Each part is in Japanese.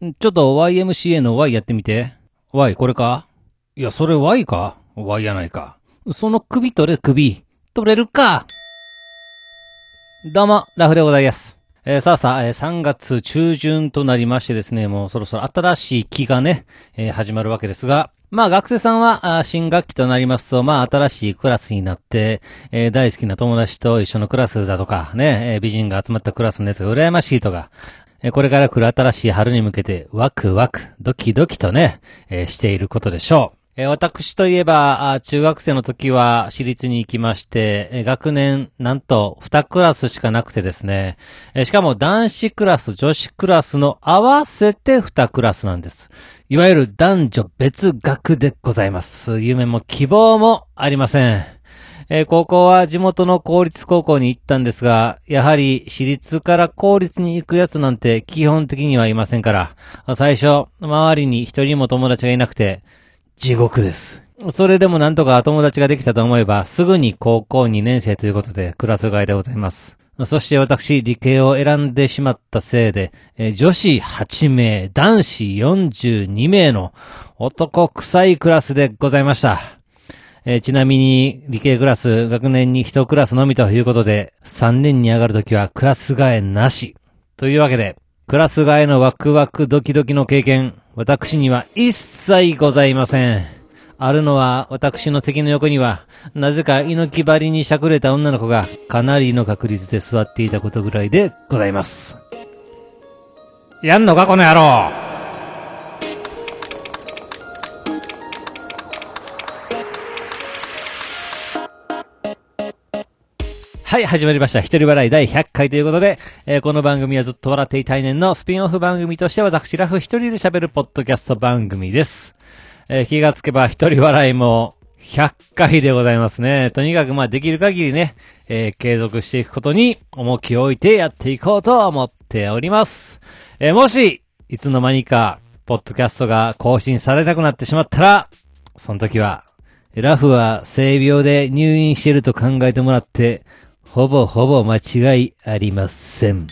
ちょっと YMCA の Y やってみて。Y これか？いや、それ Y か ?Y やないか。その首取れ、首。取れるか？どうも、ラフでございます。えー、さあさあ、えー、3月中旬となりましてですね、もうそろそろ新しい期がね、えー、始まるわけですが、まあ学生さんは新学期となりますと、まあ新しいクラスになって、えー、大好きな友達と一緒のクラスだとか、ね、えー、美人が集まったクラスのやつが羨ましいとか、これから来る新しい春に向けてワクワク、ドキドキとね、していることでしょう。私といえば、中学生の時は私立に行きまして、学年なんと2クラスしかなくてですね、しかも男子クラス、女子クラスの合わせて2クラスなんです。いわゆる男女別学でございます。夢も希望もありません。えー、高校は地元の公立高校に行ったんですが、やはり私立から公立に行くやつなんて基本的にはいませんから、最初、周りに一人も友達がいなくて、地獄です。それでもなんとか友達ができたと思えば、すぐに高校2年生ということでクラス替えでございます。そして私、理系を選んでしまったせいで、えー、女子8名、男子42名の男臭いクラスでございました。えー、ちなみに、理系クラス、学年に1クラスのみということで、3年に上がるときはクラス替えなし。というわけで、クラス替えのワクワクドキドキの経験、私には一切ございません。あるのは、私の席の横には、なぜか猪木張りにしゃくれた女の子が、かなりの確率で座っていたことぐらいでございます。やんのか、この野郎はい、始まりました。一人笑い第100回ということで、えー、この番組はずっと笑っていたい年のスピンオフ番組として私ラフ一人で喋るポッドキャスト番組です。えー、気がつけば一人笑いも100回でございますね。とにかくまあできる限りね、えー、継続していくことに重きを置いてやっていこうと思っております。え、もし、いつの間にか、ポッドキャストが更新されなくなってしまったら、その時は、ラフは性病で入院していると考えてもらって、ほぼほぼ間違いありません。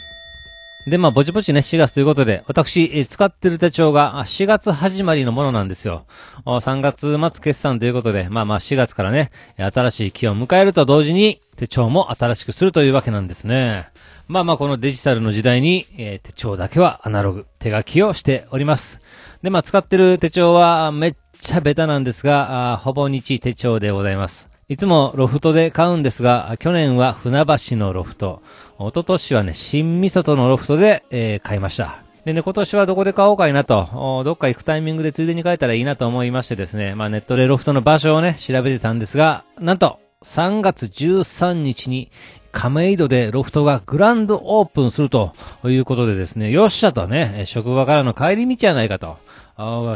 で、まあ、ぼちぼちね、4月ということで、私、使ってる手帳が4月始まりのものなんですよ。3月末決算ということで、まあまあ4月からね、新しい期を迎えると同時に、手帳も新しくするというわけなんですね。まあまあ、このデジタルの時代に、えー、手帳だけはアナログ、手書きをしております。で、まあ、使ってる手帳はめっちゃベタなんですが、ほぼ日手帳でございます。いつもロフトで買うんですが、去年は船橋のロフト、一昨年はね、新三里のロフトで、えー、買いました。でね、今年はどこで買おうかいなと、どっか行くタイミングでついでに買えたらいいなと思いましてですね、まあネットでロフトの場所をね、調べてたんですが、なんと、3月13日に亀戸でロフトがグランドオープンするということでですね、よっしゃとね、職場からの帰り道じゃないかと。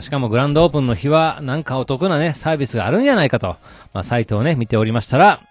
しかもグランドオープンの日はなんかお得なね、サービスがあるんじゃないかと、まあ、サイトをね、見ておりましたら、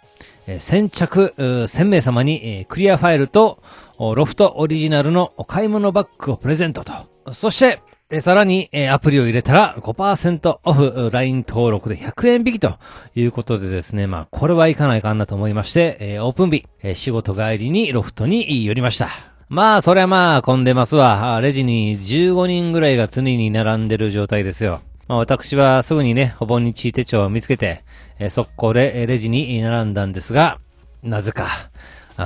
え、先着、1000名様に、え、クリアファイルと、ロフトオリジナルのお買い物バッグをプレゼントと。そして、えさらに、え、アプリを入れたら5%オフ、LINE 登録で100円引きということでですね、まあ、これはいかないかなと思いまして、え、オープン日、え、仕事帰りにロフトに寄りました。まあ、そりゃまあ、混んでますわ。レジに15人ぐらいが常に並んでる状態ですよ。まあ、私はすぐにね、ほぼ日手帳を見つけて、えー、速攻でレジに並んだんですが、なぜか、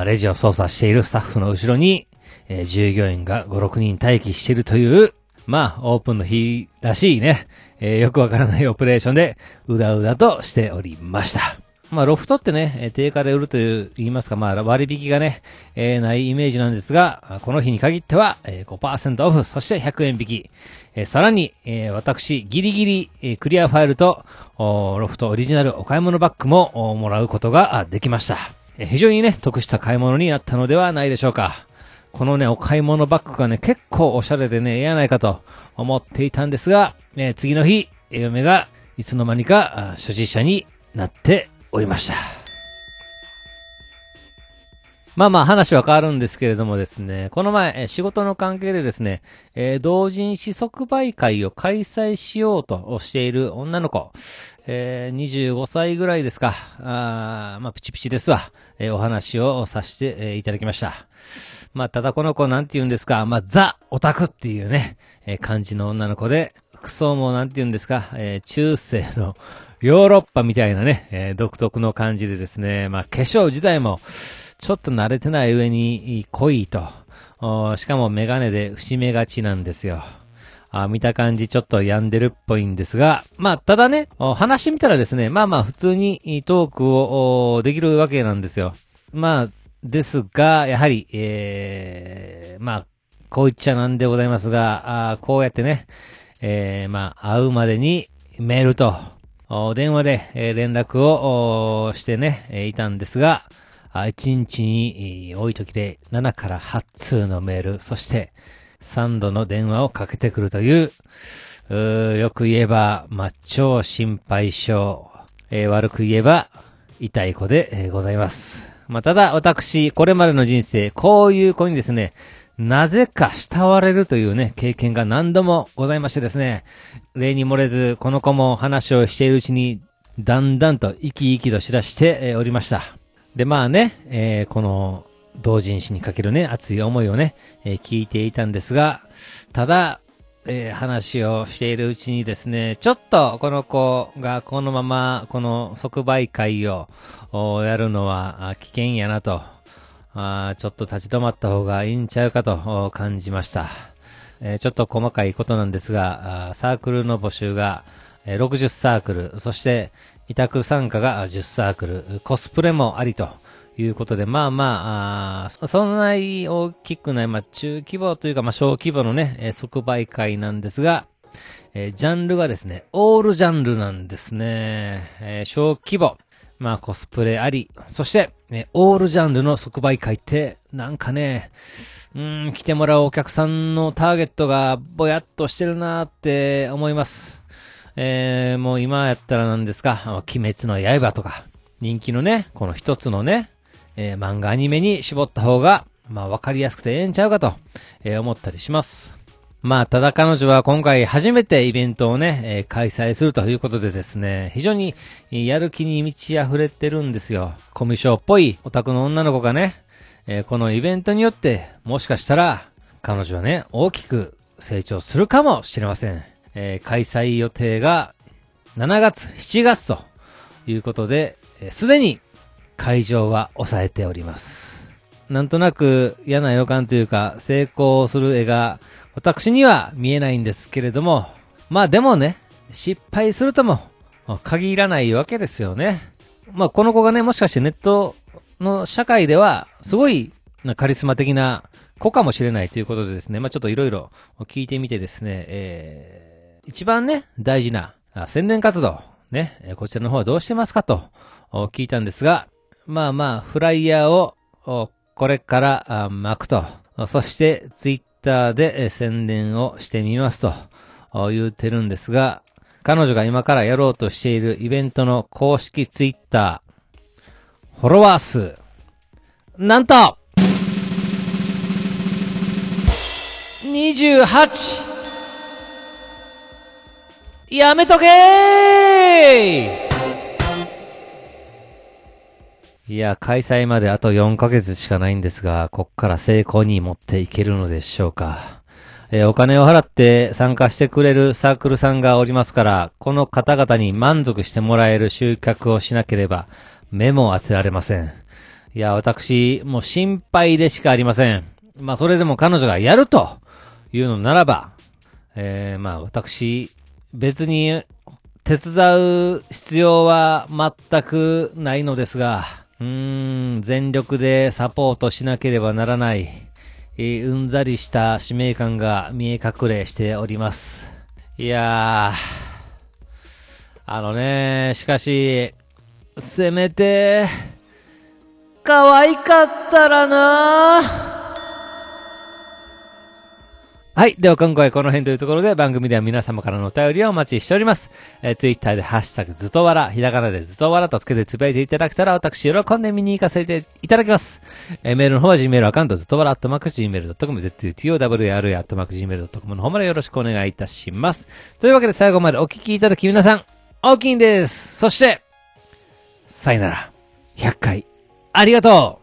レジを操作しているスタッフの後ろに、えー、従業員が5、6人待機しているという、まあ、オープンの日らしいね、えー、よくわからないオペレーションで、うだうだとしておりました。まあ、ロフトってね、定価で売るという、言いますか、まあ、割引がね、えー、ないイメージなんですが、この日に限っては、えー、5%オフ、そして100円引き。えー、さらに、えー、私、ギリギリ、えー、クリアファイルと、ロフトオリジナルお買い物バッグももらうことができました。えー、非常にね、得した買い物になったのではないでしょうか。このね、お買い物バッグがね、結構おしゃれでね、ええやないかと思っていたんですが、えー、次の日、嫁がいつの間にか所持者になっておりました。まあまあ話は変わるんですけれどもですね、この前、仕事の関係でですね、えー、同人誌即売会を開催しようとしている女の子、えー、25歳ぐらいですか、あまあピチピチですわ、えー、お話をさせて、いただきました。まあ、ただこの子なんて言うんですか、まあ、ザ・オタクっていうね、えー、感じの女の子で、服装もなんて言うんですか、えー、中世のヨーロッパみたいなね、えー、独特の感じでですね、まあ、化粧自体も、ちょっと慣れてない上に濃いと。しかもメガネで節目がちなんですよ。あ見た感じちょっと病んでるっぽいんですが、まあ、ただね、話してみたらですね、まあまあ普通にトークをできるわけなんですよ。まあ、ですが、やはり、えー、まあ、こう言っちゃなんでございますが、あこうやってね、えー、まあ、会うまでにメールと、電話で、連絡をしてね、いたんですが、1日に多い時で7から8通のメール、そして3度の電話をかけてくるという、うよく言えば、まあ、超心配性、えー、悪く言えば、痛い子で、ございます。まあ、ただ、私、これまでの人生、こういう子にですね、なぜか慕われるというね、経験が何度もございましてですね、例に漏れず、この子も話をしているうちに、だんだんと生き生きとしだしておりました。で、まあね、えー、この、同人誌にかけるね、熱い思いをね、えー、聞いていたんですが、ただ、えー、話をしているうちにですね、ちょっとこの子がこのままこの即売会をやるのは危険やなと、あちょっと立ち止まった方がいいんちゃうかと感じました。えー、ちょっと細かいことなんですが、サークルの募集が60サークル、そして委託参加が10サークル、コスプレもありということで、まあまあ、あそんなに大きくない、まあ中規模というか、まあ小規模のね、えー、即売会なんですが、えー、ジャンルがですね、オールジャンルなんですね。えー、小規模、まあコスプレあり、そして、ね、オールジャンルの即売会って、なんかね、うん、来てもらうお客さんのターゲットがぼやっとしてるなーって思います。えー、もう今やったら何ですか、鬼滅の刃とか、人気のね、この一つのね、えー、漫画アニメに絞った方が、まあわかりやすくてええんちゃうかと、えー、思ったりします。まあ、ただ彼女は今回初めてイベントをね、えー、開催するということでですね、非常にやる気に満ち溢れてるんですよ。コミュ障っぽいオタクの女の子がね、えー、このイベントによって、もしかしたら、彼女はね、大きく成長するかもしれません。えー、開催予定が7月、7月ということで、す、で、に会場は抑えております。なんとなく嫌な予感というか、成功する絵が私には見えないんですけれども、まあでもね、失敗するとも限らないわけですよね。まあこの子がね、もしかしてネットの社会では、すごいカリスマ的な子かもしれないということでですね、まあちょっといろいろ聞いてみてですね、えー一番ね、大事な宣伝活動、ね、こちらの方はどうしてますかと聞いたんですが、まあまあ、フライヤーをこれから巻くと、そしてツイッターで宣伝をしてみますと言うてるんですが、彼女が今からやろうとしているイベントの公式ツイッター、フォロワー数、なんと !28! やめとけーいや、開催まであと4ヶ月しかないんですが、こっから成功に持っていけるのでしょうか。えー、お金を払って参加してくれるサークルさんがおりますから、この方々に満足してもらえる集客をしなければ、目も当てられません。いや、私、もう心配でしかありません。まあ、それでも彼女がやるというのならば、えー、まあ、私、別に手伝う必要は全くないのですが、うーん、全力でサポートしなければならない、えー、うんざりした使命感が見え隠れしております。いやー、あのね、しかし、せめて、可愛かったらなはい。では今回この辺というところで番組では皆様からのお便りをお待ちしております。えー、ツイッターでハッシュタグずとわら、ひらがなでずとわらとつけてつぶやいていただけたら私喜んで見に行かせていただきます。えー、メールの方は Gmail アカウントずとわらアットマーク Gmail.com、zutowr アットマーク Gmail.com の方までよろしくお願いいたします。というわけで最後までお聞きいただき皆さん、大きいんです。そして、さよなら。100回、ありがとう